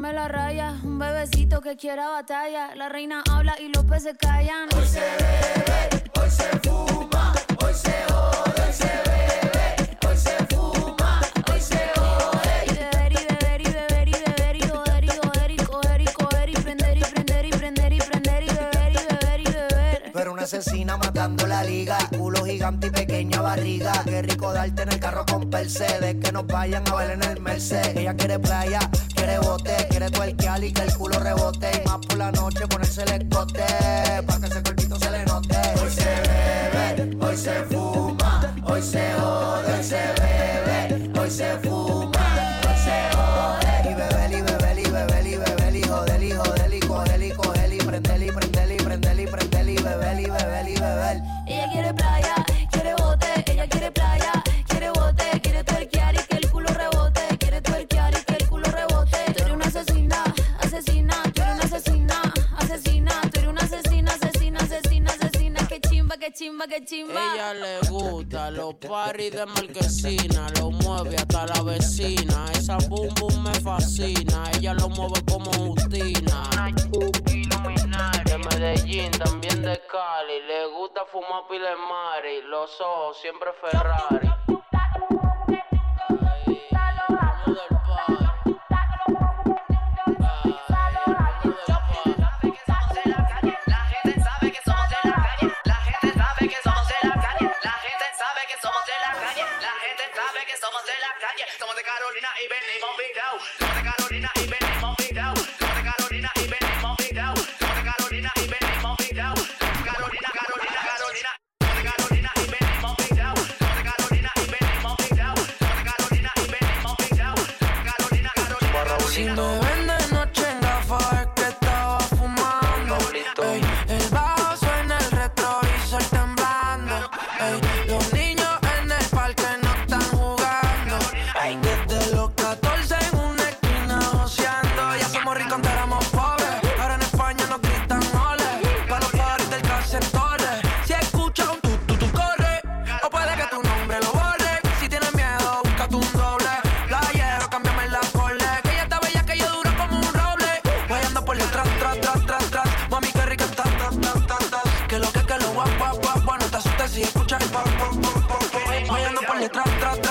pasarme la raya. Un bebecito que quiera batalla. La reina habla y los peces callan. Hoy se bebe, hoy se fuma, hoy se jode, hoy se bebe. en el carro con Mercedes, que nos vayan a ver en el Mercedes. Ella quiere playa, quiere bote, quiere twerkear y que el culo rebote. Y más por la noche ponerse el escote, para que ese cuerpito se le note. Hoy se bebe, hoy se fuma, hoy se jode, hoy se bebe, hoy se fuma. que. Ella le gusta los paris de marquesina, lo mueve hasta la vecina. Esa boom boom me fascina, ella lo mueve como Justina. De Medellín, también de Cali, le gusta fumar pile mari, los ojos siempre Ferrari. Carolina y venimos video. tra, tra.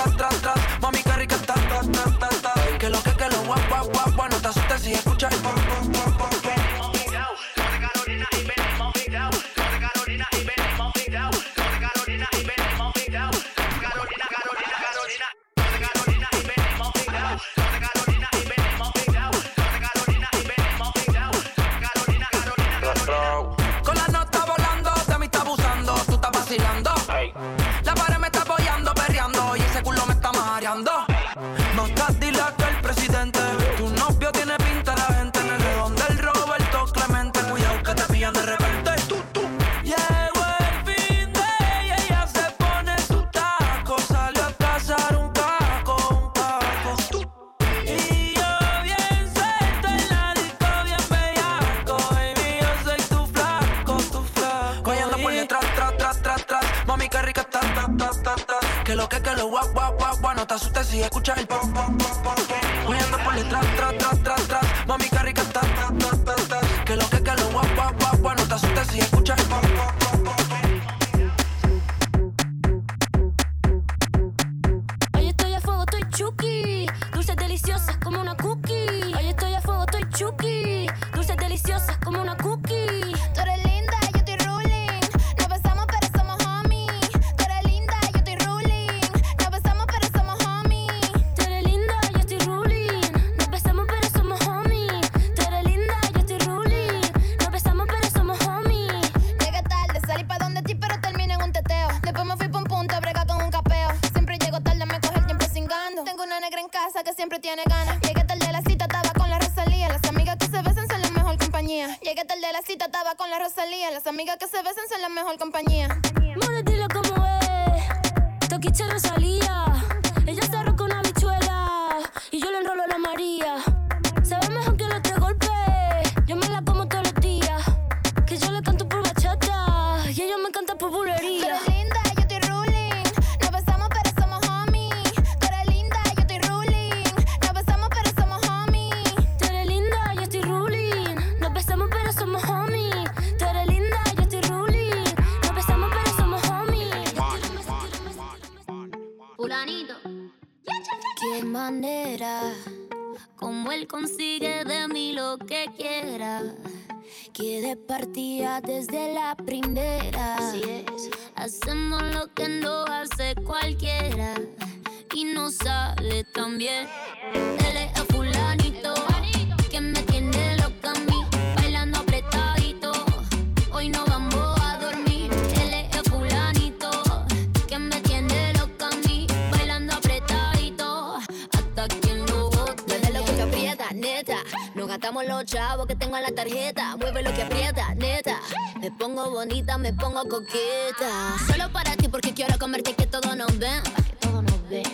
Contamos los chavos que tengo en la tarjeta. Mueve lo que aprieta, neta. Me pongo bonita, me pongo coqueta. Solo para ti porque quiero comerte que todo nos ven. Que todo nos ven.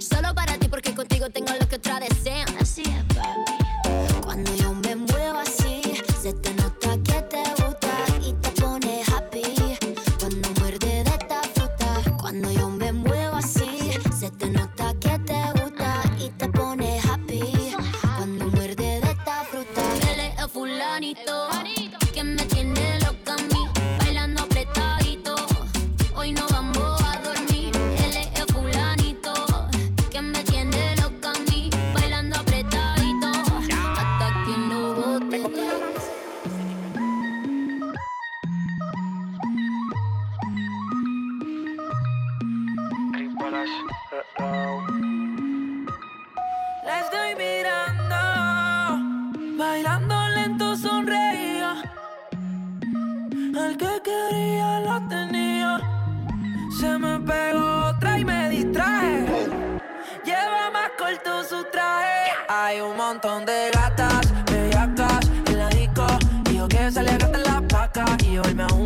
Solo para ti porque contigo tengo lo que otra desean. Así es, baby. Cuando yo on my own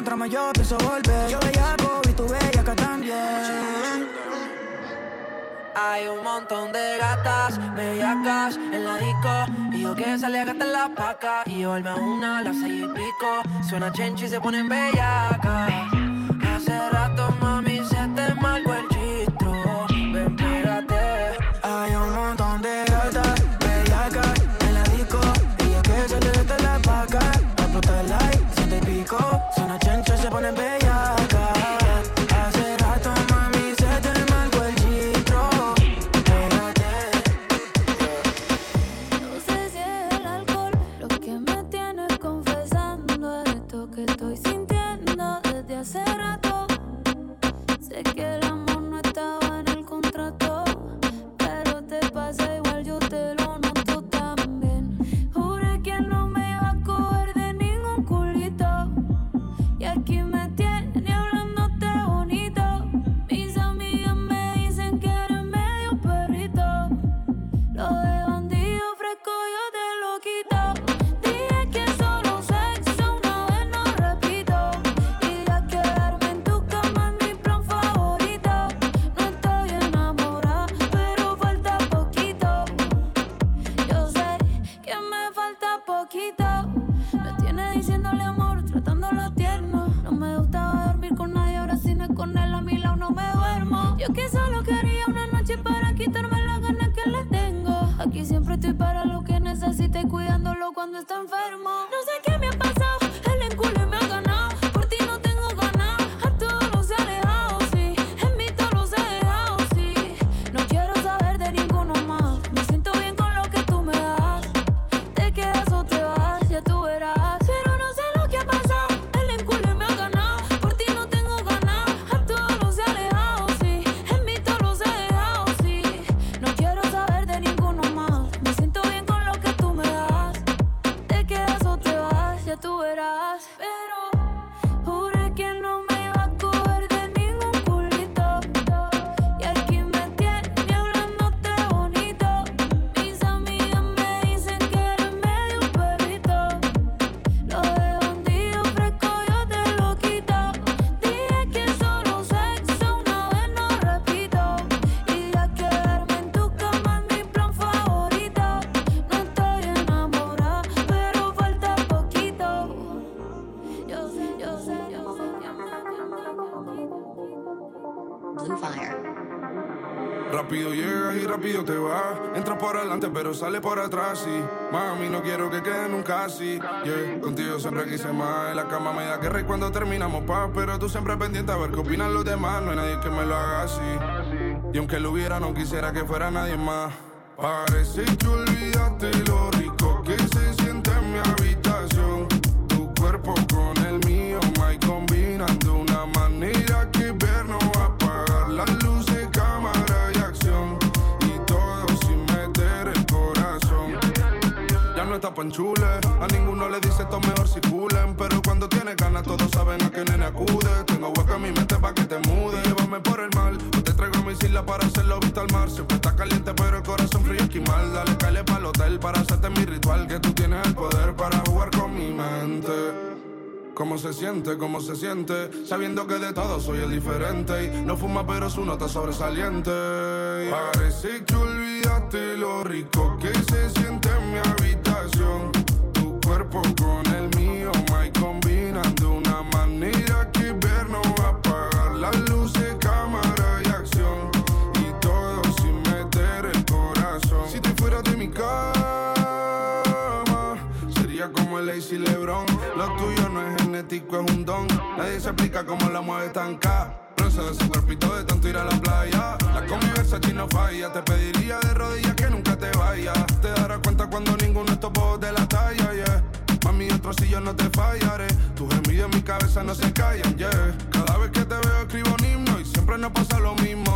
encontramos yo pienso volver. Yo bellaco y tú bellaca también. Hay un montón de gatas, bellacas en la disco. Y yo que sale a gastar las pacas. Y yo alma una, las seis y pico. Suena chenchi y se ponen bellacas. Sale por atrás. Y mami, no quiero que quede nunca así. Yeah, contigo siempre quise más. En la cama me da guerra y cuando terminamos paz. Pero tú siempre pendiente a ver qué opinan los demás. No hay nadie que me lo haga así. Y aunque lo hubiera, no quisiera que fuera nadie más. Parece que olvidaste lo rico Panchule, a ninguno le dice esto mejor si culen. Pero cuando tienes ganas, todos saben a qué nene acude. Tengo hueco en mi mente pa' que te mude. Llévame por el mal, o te traigo a mi isla para hacerlo visto al mar. Siempre está caliente, pero el corazón frío esquimal. Dale, cale pa'l hotel para hacerte mi ritual. Que tú tienes el poder para jugar con mi mente. ¿Cómo se siente? ¿Cómo se siente? Sabiendo que de todo soy el diferente y no fuma pero su nota sobresaliente. Parece que olvidaste lo rico que se siente en mi habitación. Tu cuerpo con el mío, my combinan de una no es un don. Nadie se explica cómo la mueve tan ca. De su cuerpito de tanto ir a la playa. La convivencia aquí no falla. Te pediría de rodillas que nunca te vayas. Te darás cuenta cuando ninguno es topo de la talla, yeah. Mami, otro si yo no te fallaré. Tus gemidos en mi cabeza no se callan, yeah. Cada vez que te veo escribo un himno y siempre nos pasa lo mismo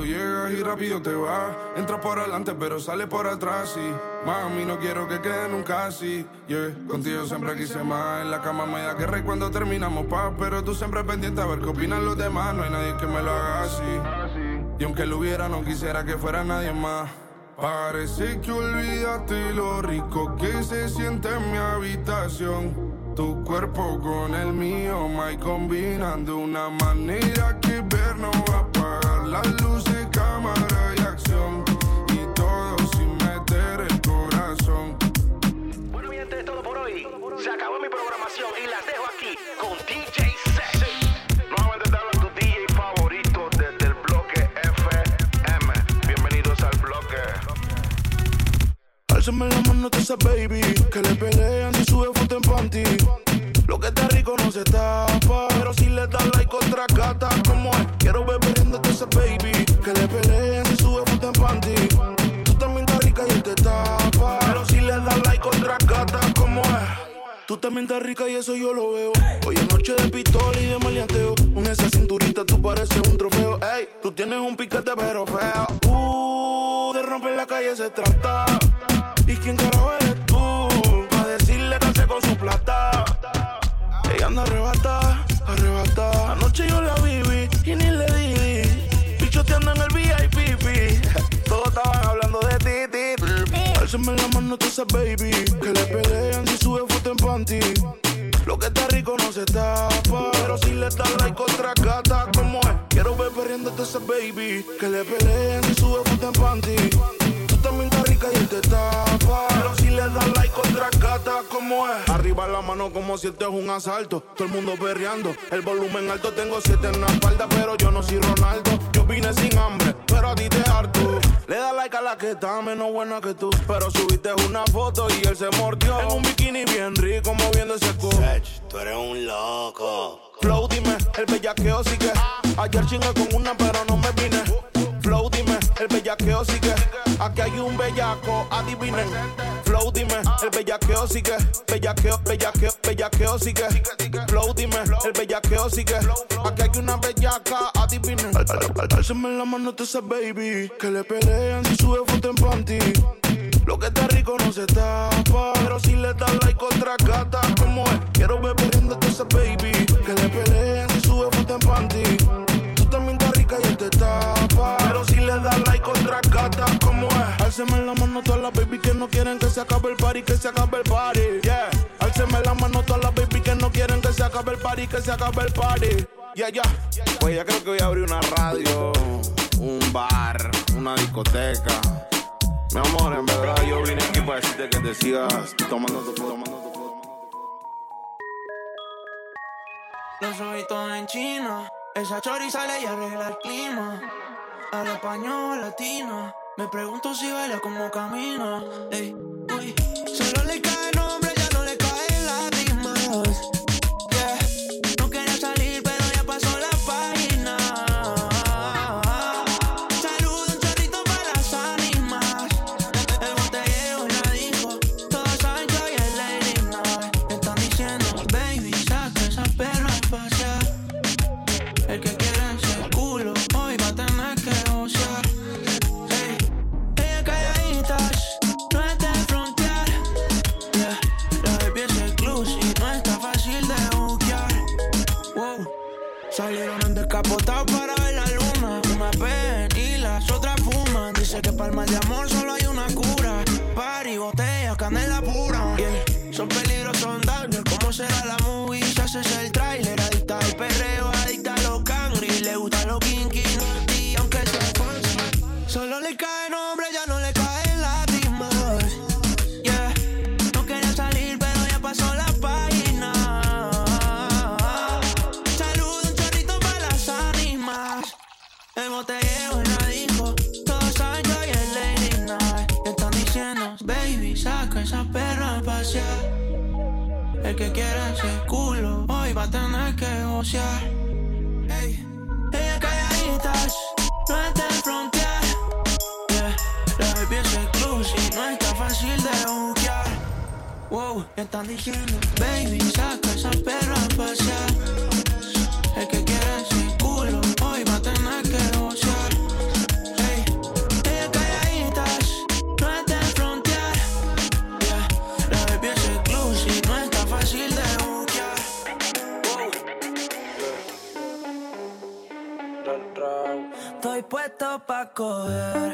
rápido llegas y rápido te vas. Entras por adelante pero sale por atrás y mami no quiero que quede nunca así, yeah. Contigo siempre quise más. En la cama me da guerra y cuando terminamos paz, pero tú siempre pendiente a ver qué opinan los demás. No hay nadie que me lo haga así. Y aunque lo hubiera no quisiera que fuera nadie más. Parece que olvidaste lo rico que se siente en mi habitación. Tu cuerpo con el mío, my combinan de una manera que ver no va a baby. Que le pelean si sube foto en panty. Lo que está rico no se tapa. Pero si le das like otra gata, como es. Quiero beber Tú también estás rica y eso yo lo veo. Hoy es noche de pistola y de maleanteo. Con esa cinturita tú pareces un trofeo. Ey, tú tienes un piquete pero feo. Uh, de romper la calle se trata. ¿Y quién carajo eres tú? Pa' decirle que hace con su plata. Ella anda arrebata, arrebata. Anoche yo la viví y ni le di. Bichos te andan en el VIP. Álzame la mano, tú esa baby. Que le pelean si sube foto en panty. Lo que está rico no se tapa. Pero si le das like otra gata, como es. Quiero ver perdiéndote esa baby. Que le peleen si sube foto en panty. Y él te tapa. Pero si le das like otra gata, como es. Arriba la mano como si esto es un asalto. Todo el mundo perreando, el volumen alto. Tengo siete en la espalda, pero yo no soy Ronaldo. Yo vine sin hambre, pero a ti te harto. Le da like a la que está menos buena que tú. Pero subiste una foto y él se mordió. En un bikini bien rico, moviendo ese cu. Tú eres un loco. Flow, dime, el bellaqueo sigue. Ayer chingué con una, pero no me vine. Flow, dime, el bellaqueo sigue. Aquí hay un bellaco, adivinen. Flow, dime, el bellaqueo sigue. Bellaqueo, bellaqueo, bellaqueo sigue. Flow, dime, el bellaqueo sigue. Aquí hay una bellaca, adivinen. Al- al- al- Álzame la mano a ese baby. Que le pelean si sube foto en panty. Lo que está rico no se tapa. Pero si le das like otra gata, como es? Quiero ver perdiendo a ese baby. Que le peleen Álceme la mano todas las baby que no quieren que se acabe el party, que se acabe el party. Yeah. Álceme la mano todas las baby que no quieren que se acabe el party, que se acabe el party. Yeah, yeah. Pues ya creo que voy a abrir una radio, un bar, una discoteca. Mi amor, en verdad yo vine aquí para decirte que te sigas tomando tu tomando tu Los ojitos en chino. Esa chori sale y arregla el clima. Al español latino. Me pregunto si baila como camina. Mal de amor solo hay una. Pa' coger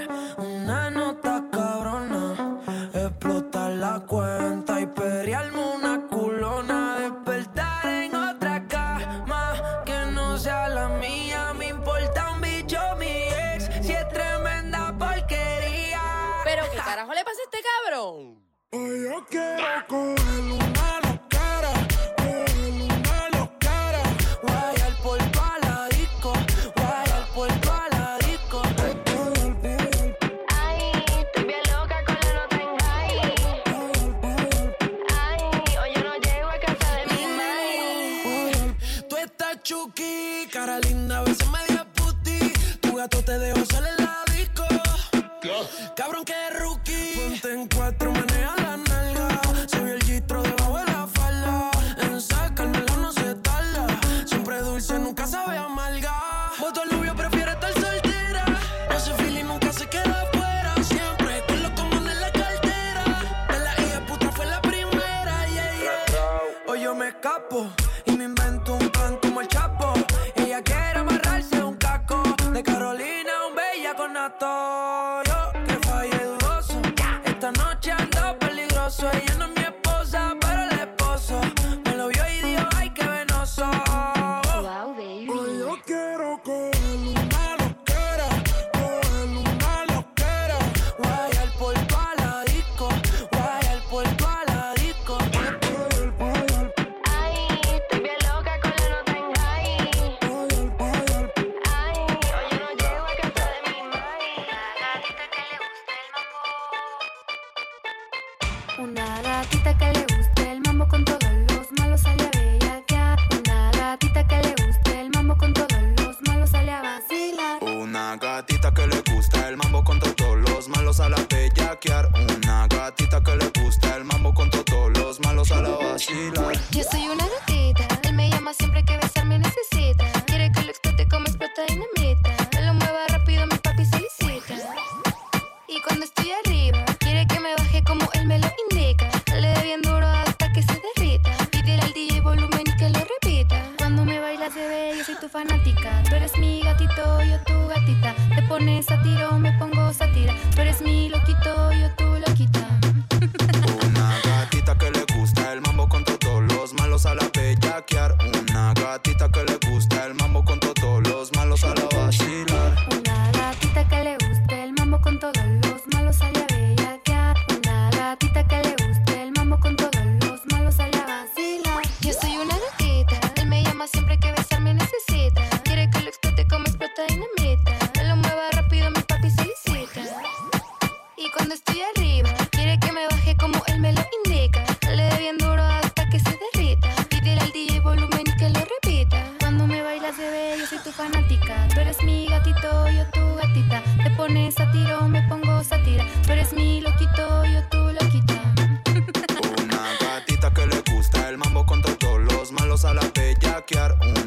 Una gatita que le gusta el mambo con todos los malos a la vacilar. Yo soy una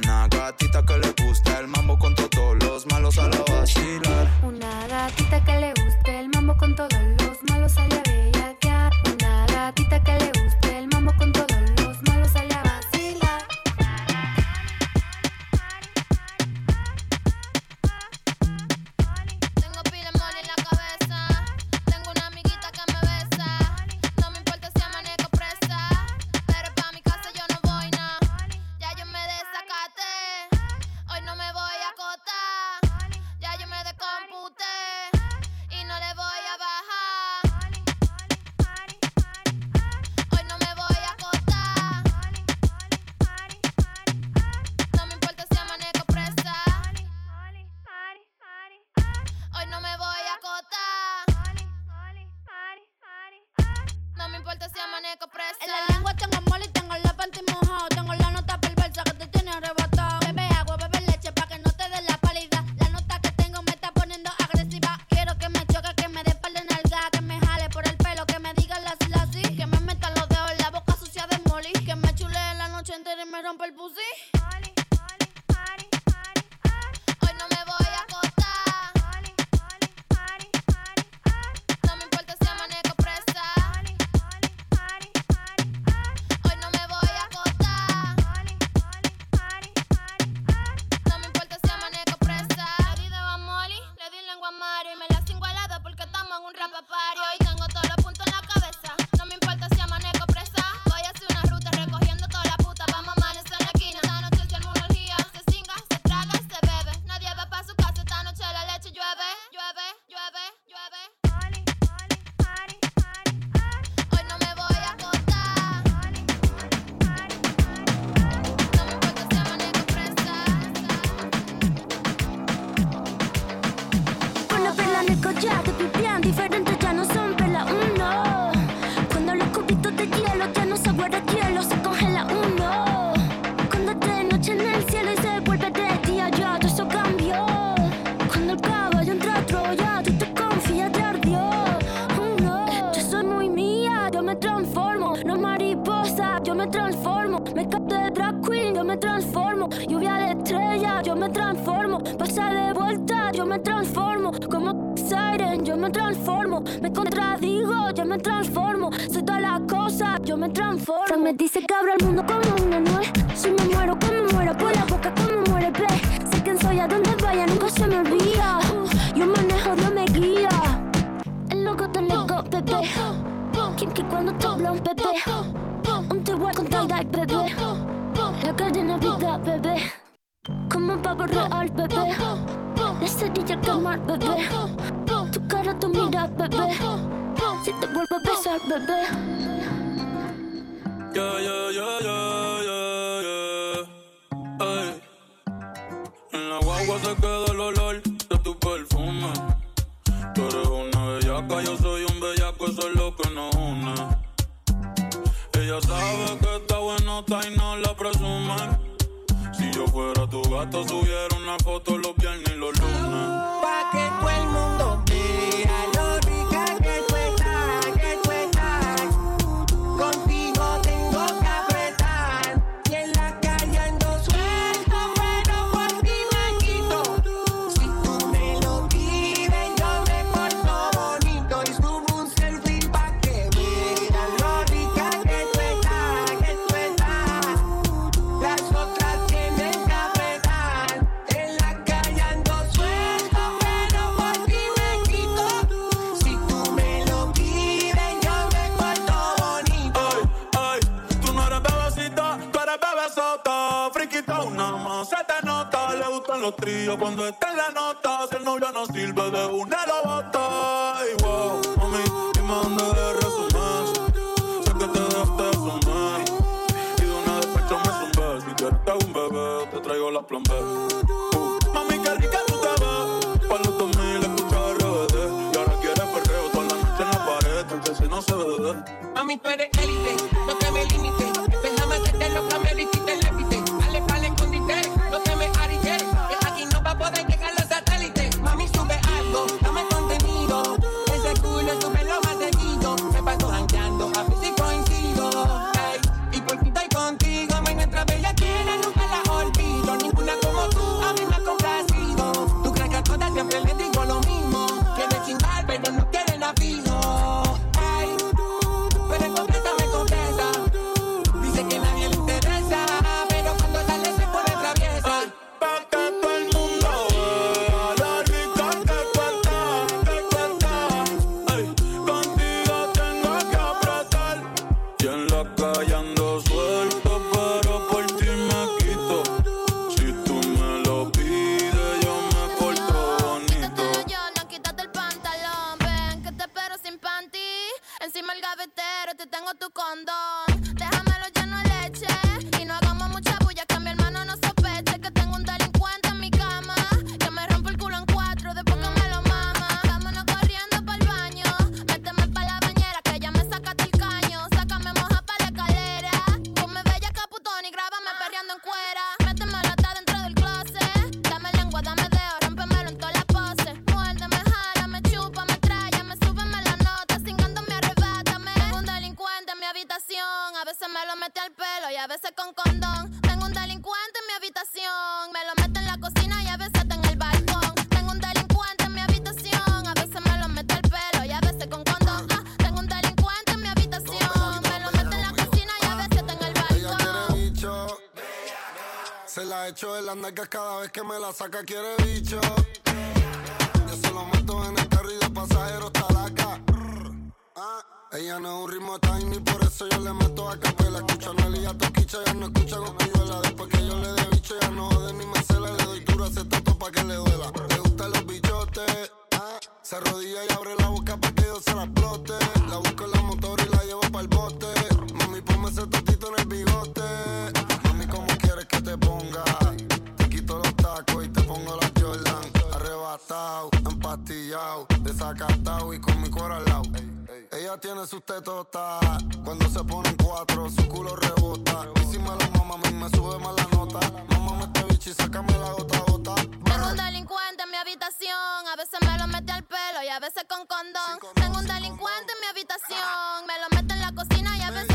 Una gatita que le gusta el mambo con todos los malos a la vacilar. Una gatita que le gusta bebé. Como un pavo real, bebé. La cerilla quemar, bebé. Tu cara, tu mira, bebé. Si te vuelvo a besar, bebé. Yo, yo, yo, yo, yo, yo. Ay. En la guagua se queda el olor de tu perfume. Tú eres una bellaca, yo soy un bellaco, eso es lo que nos une. Ella sabe que está bueno, está y no la presume fuera tu gato, subiera una foto los viernes y los tríos cuando está en la nota. Si el novio no sirve de una lo bota. Ay, wow, mami, dime dónde le resumes. Sé que te dejaste sumar. Y de una despecho me zumbé. Si quieres te un bebé, te traigo la plan B. nalgas cada vez que me la saca, quiere bicho. Yo se lo meto en el carril de pasajeros talaca. Ah, ella no es un ritmo tiny, por eso yo le meto a capela. Escucha Nelly a Toquicha, ya no escucha cosquilluela. Después que yo le dé bicho, ya no jode ni me cela. Le doy duro a ese tato pa' que le duela. Le gustan los bichotes. Ah, se arrodilla y abre la boca pa' que yo se la explote. La busco en la motor y la llevo pa'l bote. Mami, ponme ese totito en el bigote. Pongo la Jordan. Arrebatado, empastillado, desacatado y con mi cuero al lado. Ella tiene sus tetotas. Cuando se ponen cuatro, su culo rebota. Y si me lo mama, a mí me sube más la nota. Mamá, este bicho y sácame la gota gota. Tengo un delincuente en mi habitación, a veces me lo mete al pelo y a veces con condón. Tengo un delincuente en mi habitación, me lo mete en la cocina y a veces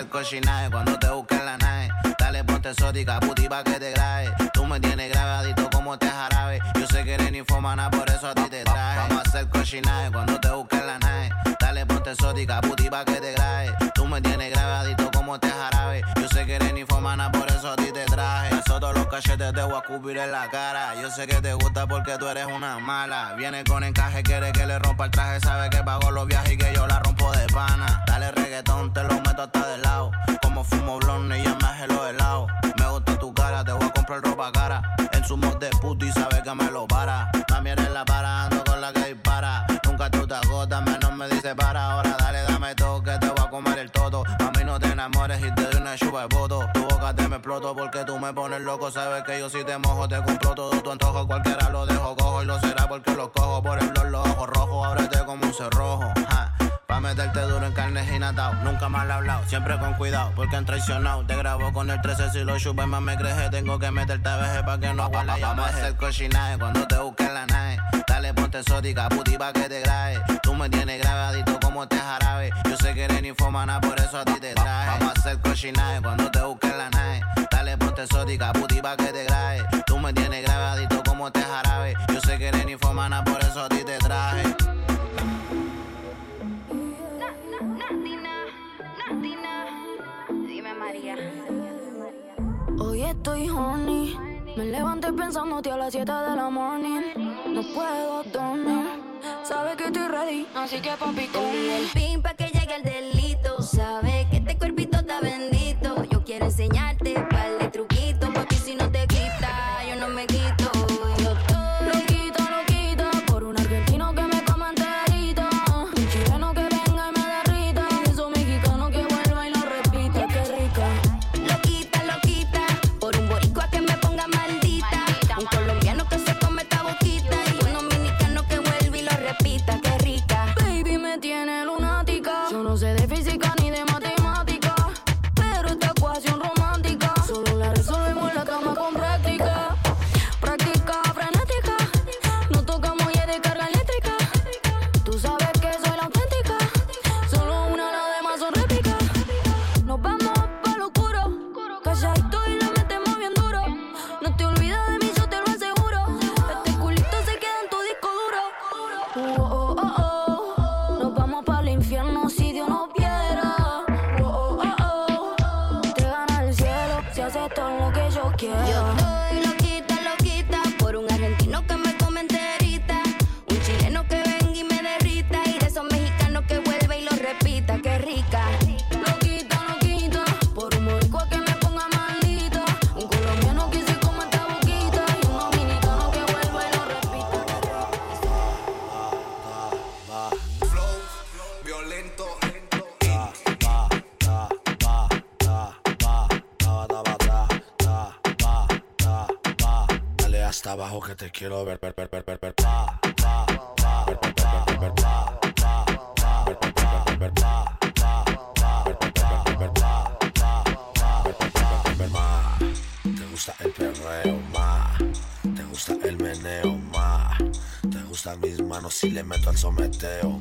Hacer cochinaje cuando te busquen la nave. Dale ponte exótica, puti pa' que te grabe. Tú me tienes grabadito como te jarabe. Yo sé que eres ninfomana, por eso a ti te traje. Vamos a hacer cochinaje cuando te busquen la nave. Dale ponte exótica, puti pa' que te grabe. Me tienes grabadito como te jarabe. Yo sé que eres ninfomana, por eso a ti te traje. Eso todos los cachetes te voy a escupir en la cara. Yo sé que te gusta porque tú eres una mala. Viene con encaje, quiere que le rompa el traje. Sabe que pago los viajes y que yo la rompo de pana. Dale reggaetón, te lo meto hasta de lado. Como fumo blonde y ya me lo helado. Me gusta tu cara, te voy a comprar ropa cara. En su mod de puto y sabe que me lo para. exploto porque tú me pones loco. Sabes que yo si te mojo te compro todo tu antojo. Cualquiera lo dejo cojo y lo será porque lo cojo. Por el dolor, los ojos rojos, ábrete como un cerrojo. Ja. Pa' meterte duro en carnes y natao. Nunca mal hablado, siempre con cuidado, porque han traicionado. Te grabo con el 13 si lo chupes más me creje. Tengo que meterte a veje pa' que no pa' Vamos a hacer cochinaje cuando te busque la nave. Dale, ponte exótica, puti pa' que te grabe. Tú me tienes grabadito como te jarabe. Yo sé que eres infomana, por eso a ti te traje. Vamos a hacer cochinaje cuando te busque la nave dale, ponte exótica, putiva que te grabe. Tú me tienes grabadito como te jarabe. Yo sé que eres ninfomana, por eso a ti te traje. Hoy estoy horny, me levanté pensándote a las 7 de la morning. No puedo dormir, sabes que estoy ready, así que papi con el pin pa que llegue el delito, sabes que este cuerpito está bendito. Yo quiero enseñarte. pa quiero ver, ver, ver, ver, ver, ver. Te gusta el perreo, ma. Te gusta el meneo, ma. Te gustan mis manos si le meto al someteo,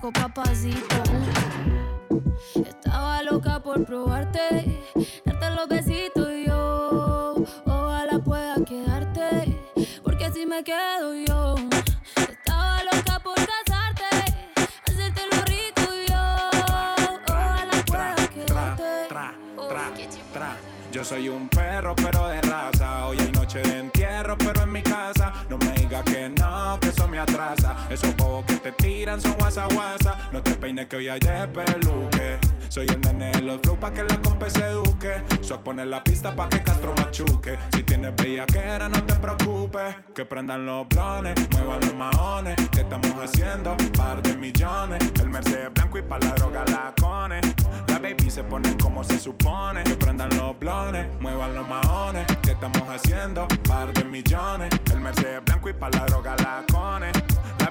papacito. Estaba loca por probarte, darte los besitos y yo. Ojalá pueda quedarte, porque si me quedo yo. Estaba loca por casarte, hacerte lo rico y yo. Ojalá pueda quedarte. Oh, yo soy un perro, pero de son guasa guasa. No te peines que hoy hay de peluque. Soy el nene de los flow pa' que la compa se eduque. Soy poner la pista pa' que Castro machuque. Si tienes bellaquera, no te preocupes. Que prendan los blones, muevan los maones. ¿Qué estamos haciendo? Par de millones. El Mercedes blanco y pa' la droga la baby se pone como se supone. Que prendan los blones, muevan los maones. ¿Qué estamos haciendo? Par de millones. El Mercedes blanco y pa' la droga.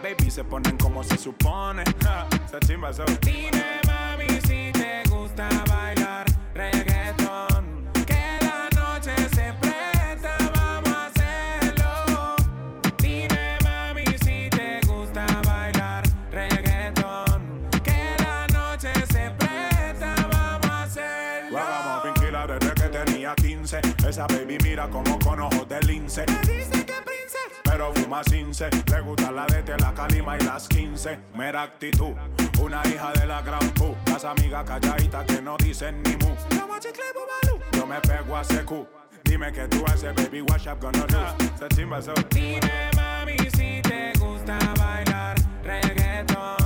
Baby se ponen como se supone. Ja, esa chimba so. Dime mami si te gusta bailar reggaetón. Que la noche se presta, vamos a hacerlo. Dime mami si te gusta bailar reggaetón. Que la noche se presta, vamos a hacerlo. Vamos, tranquila desde que tenía 15. Esa baby mira como con ojos de lince. Me dice que. Pero fuma cince, le gusta la de la calima y las 15. Mera actitud, una hija de la gran pu. Las amigas calladitas que no dicen ni mu. Yo me pego a secu. Dime que tú haces, baby, what's up gonna do? Esa chimba so. Dime mami si te gusta bailar reggaetón.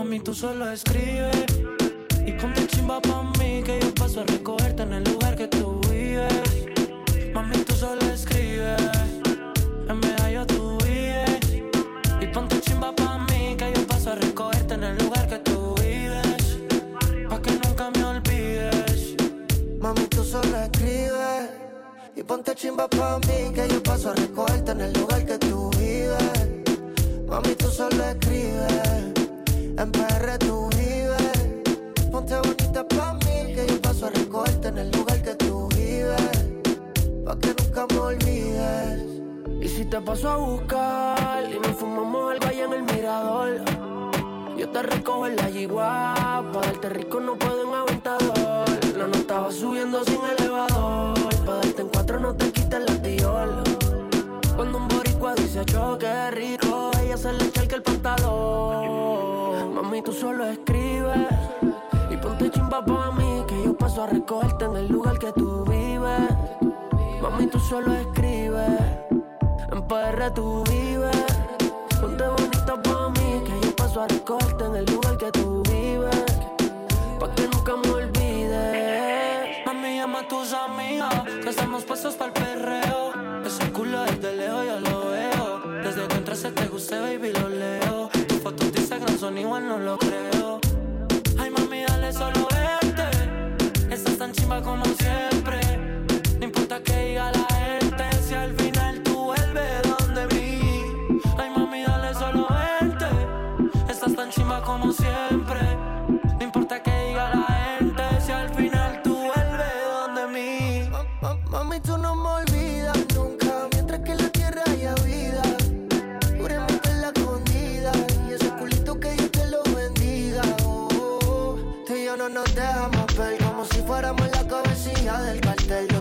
Mami, tú solo escribes y ponte chimba pa' mí que yo paso a recogerte en el lugar que tú vives. Mami, tú solo escribes, en medallo tú vives. Y ponte chimba pa' mí que yo paso a recogerte en el lugar que tú vives. Pa' que nunca me olvides. Mami, tú solo escribes y ponte chimba pa' mí que yo paso a recogerte en el lugar que tú vives. Mami, tú solo escribes, en PR tú vives. Ponte bonita pa' mí que yo paso a recogerte en el lugar que tú vives. Pa' que nunca me olvides. Y si te paso a buscar y nos fumamos algo allá en el mirador, yo te recojo en la yigua, pa' darte rico no puedo en aventador. La nota estaba subiendo sin elevador, pa' darte en cuatro no te quites la tiola. Cuando un boricua dice choque rico, se le echa el pantalón. Mami, tú solo escribes y ponte chimba pa' mí, que yo paso a recogerte en el lugar que tú vives. Mami, tú solo escribes, en PR tú vives. Ponte bonita pa' mí, que yo paso a recogerte en el lugar que tú vives. Pa' que nunca me olvides. Mami, llama a tus amigas, que estamos puestos para el perreo. Ese culo desde lejos veo. Entraste te guste, baby, lo leo. Tus fotos de Instagram son igual, no lo creo. Ay, mami, dale solo verte. Estás tan chimba como siempre. No importa que diga la gente, si al final tú vuelves donde mí. Ay, mami, dale solo verte. Estás tan chimba como siempre.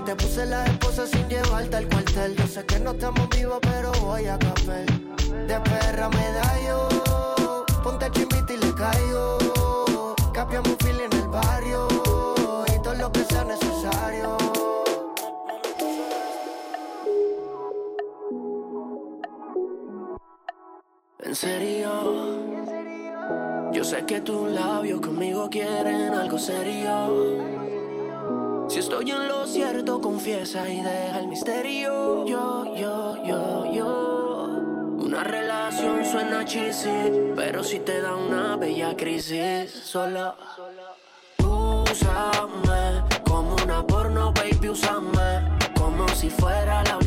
Te puse la esposa sin llevarte al cuartel. Yo sé que no estamos vivos, pero voy a café. De perra me da yo, ponte chimbita y le caigo. Capiamos un fil en el barrio y todo lo que sea necesario. En serio, yo sé que tus labios conmigo quieren algo serio. Si estoy en lo cierto, confiesa y deja el misterio. Yo, yo, yo, yo. Una relación suena cheesy, pero si te da una bella crisis, solo úsame como una porno, baby, úsame como si fuera la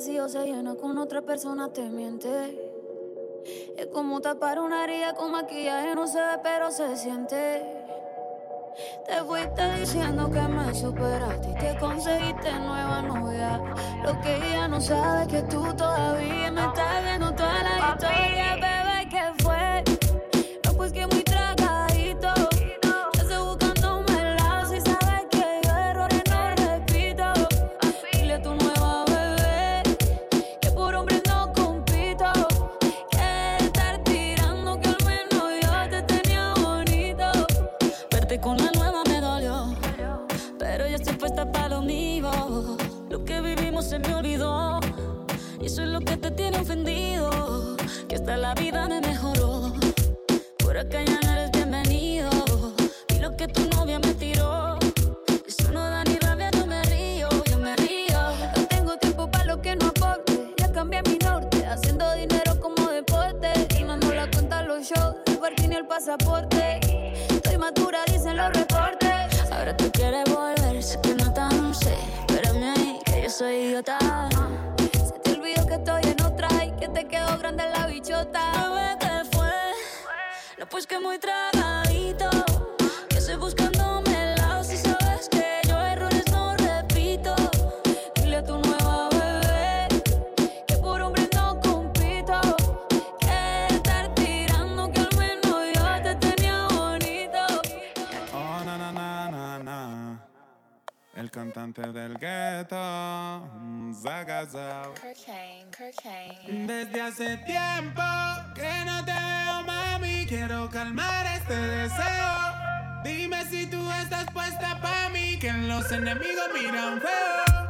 vacío se llena con otra persona te miente. Es como tapar una herida con maquillaje, no se ve pero se siente. Te fuiste diciendo que me superaste y te conseguiste nueva novia. Lo que ella no sabe es que tú todavía me estás viendo toda la historia, hasta la vida me mejoró. Por acá ya no eres bienvenido. Y lo que tu novia me tiró. Eso no da ni rabia, no me río, yo me río. No tengo tiempo para lo que no aporte. Ya cambié mi norte, haciendo dinero como deporte. Y mando la cuenta a los shows, el parking y el pasaporte. Estoy madura, dicen los reportes. Ahora tú quieres volver, sé que no tan sé. Espérame ahí, que yo soy idiota. Se te olvidó que estoy en otra y que te quedó grande la bichota. Bebé, ¿qué fue? No, pues que muy tragadito. Cantante del gueto, mm, Zaga Zao. Desde hace tiempo que no te veo, mami. Quiero calmar este deseo. Dime si tú estás puesta pa' mí, que los enemigos miran feo.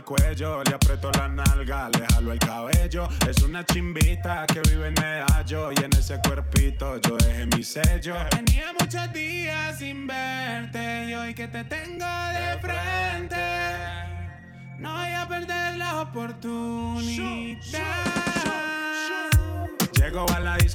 El cuello, le aprieto la nalga, le jalo el cabello. Es una chimbita que vive en Medallo y en ese cuerpito yo dejé mi sello. Tenía muchos días sin verte y hoy que te tengo de frente, no voy a perder la oportunidad.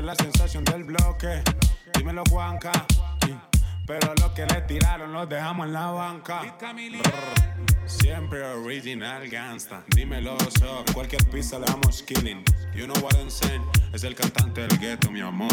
Es la sensación del bloque. Dímelo Juanca, pero lo que le tiraron los dejamos en la banca. Siempre original gangsta. Dímelo so, cualquier pista le damos killing. You know what I'm saying, es el cantante del ghetto, mi amor.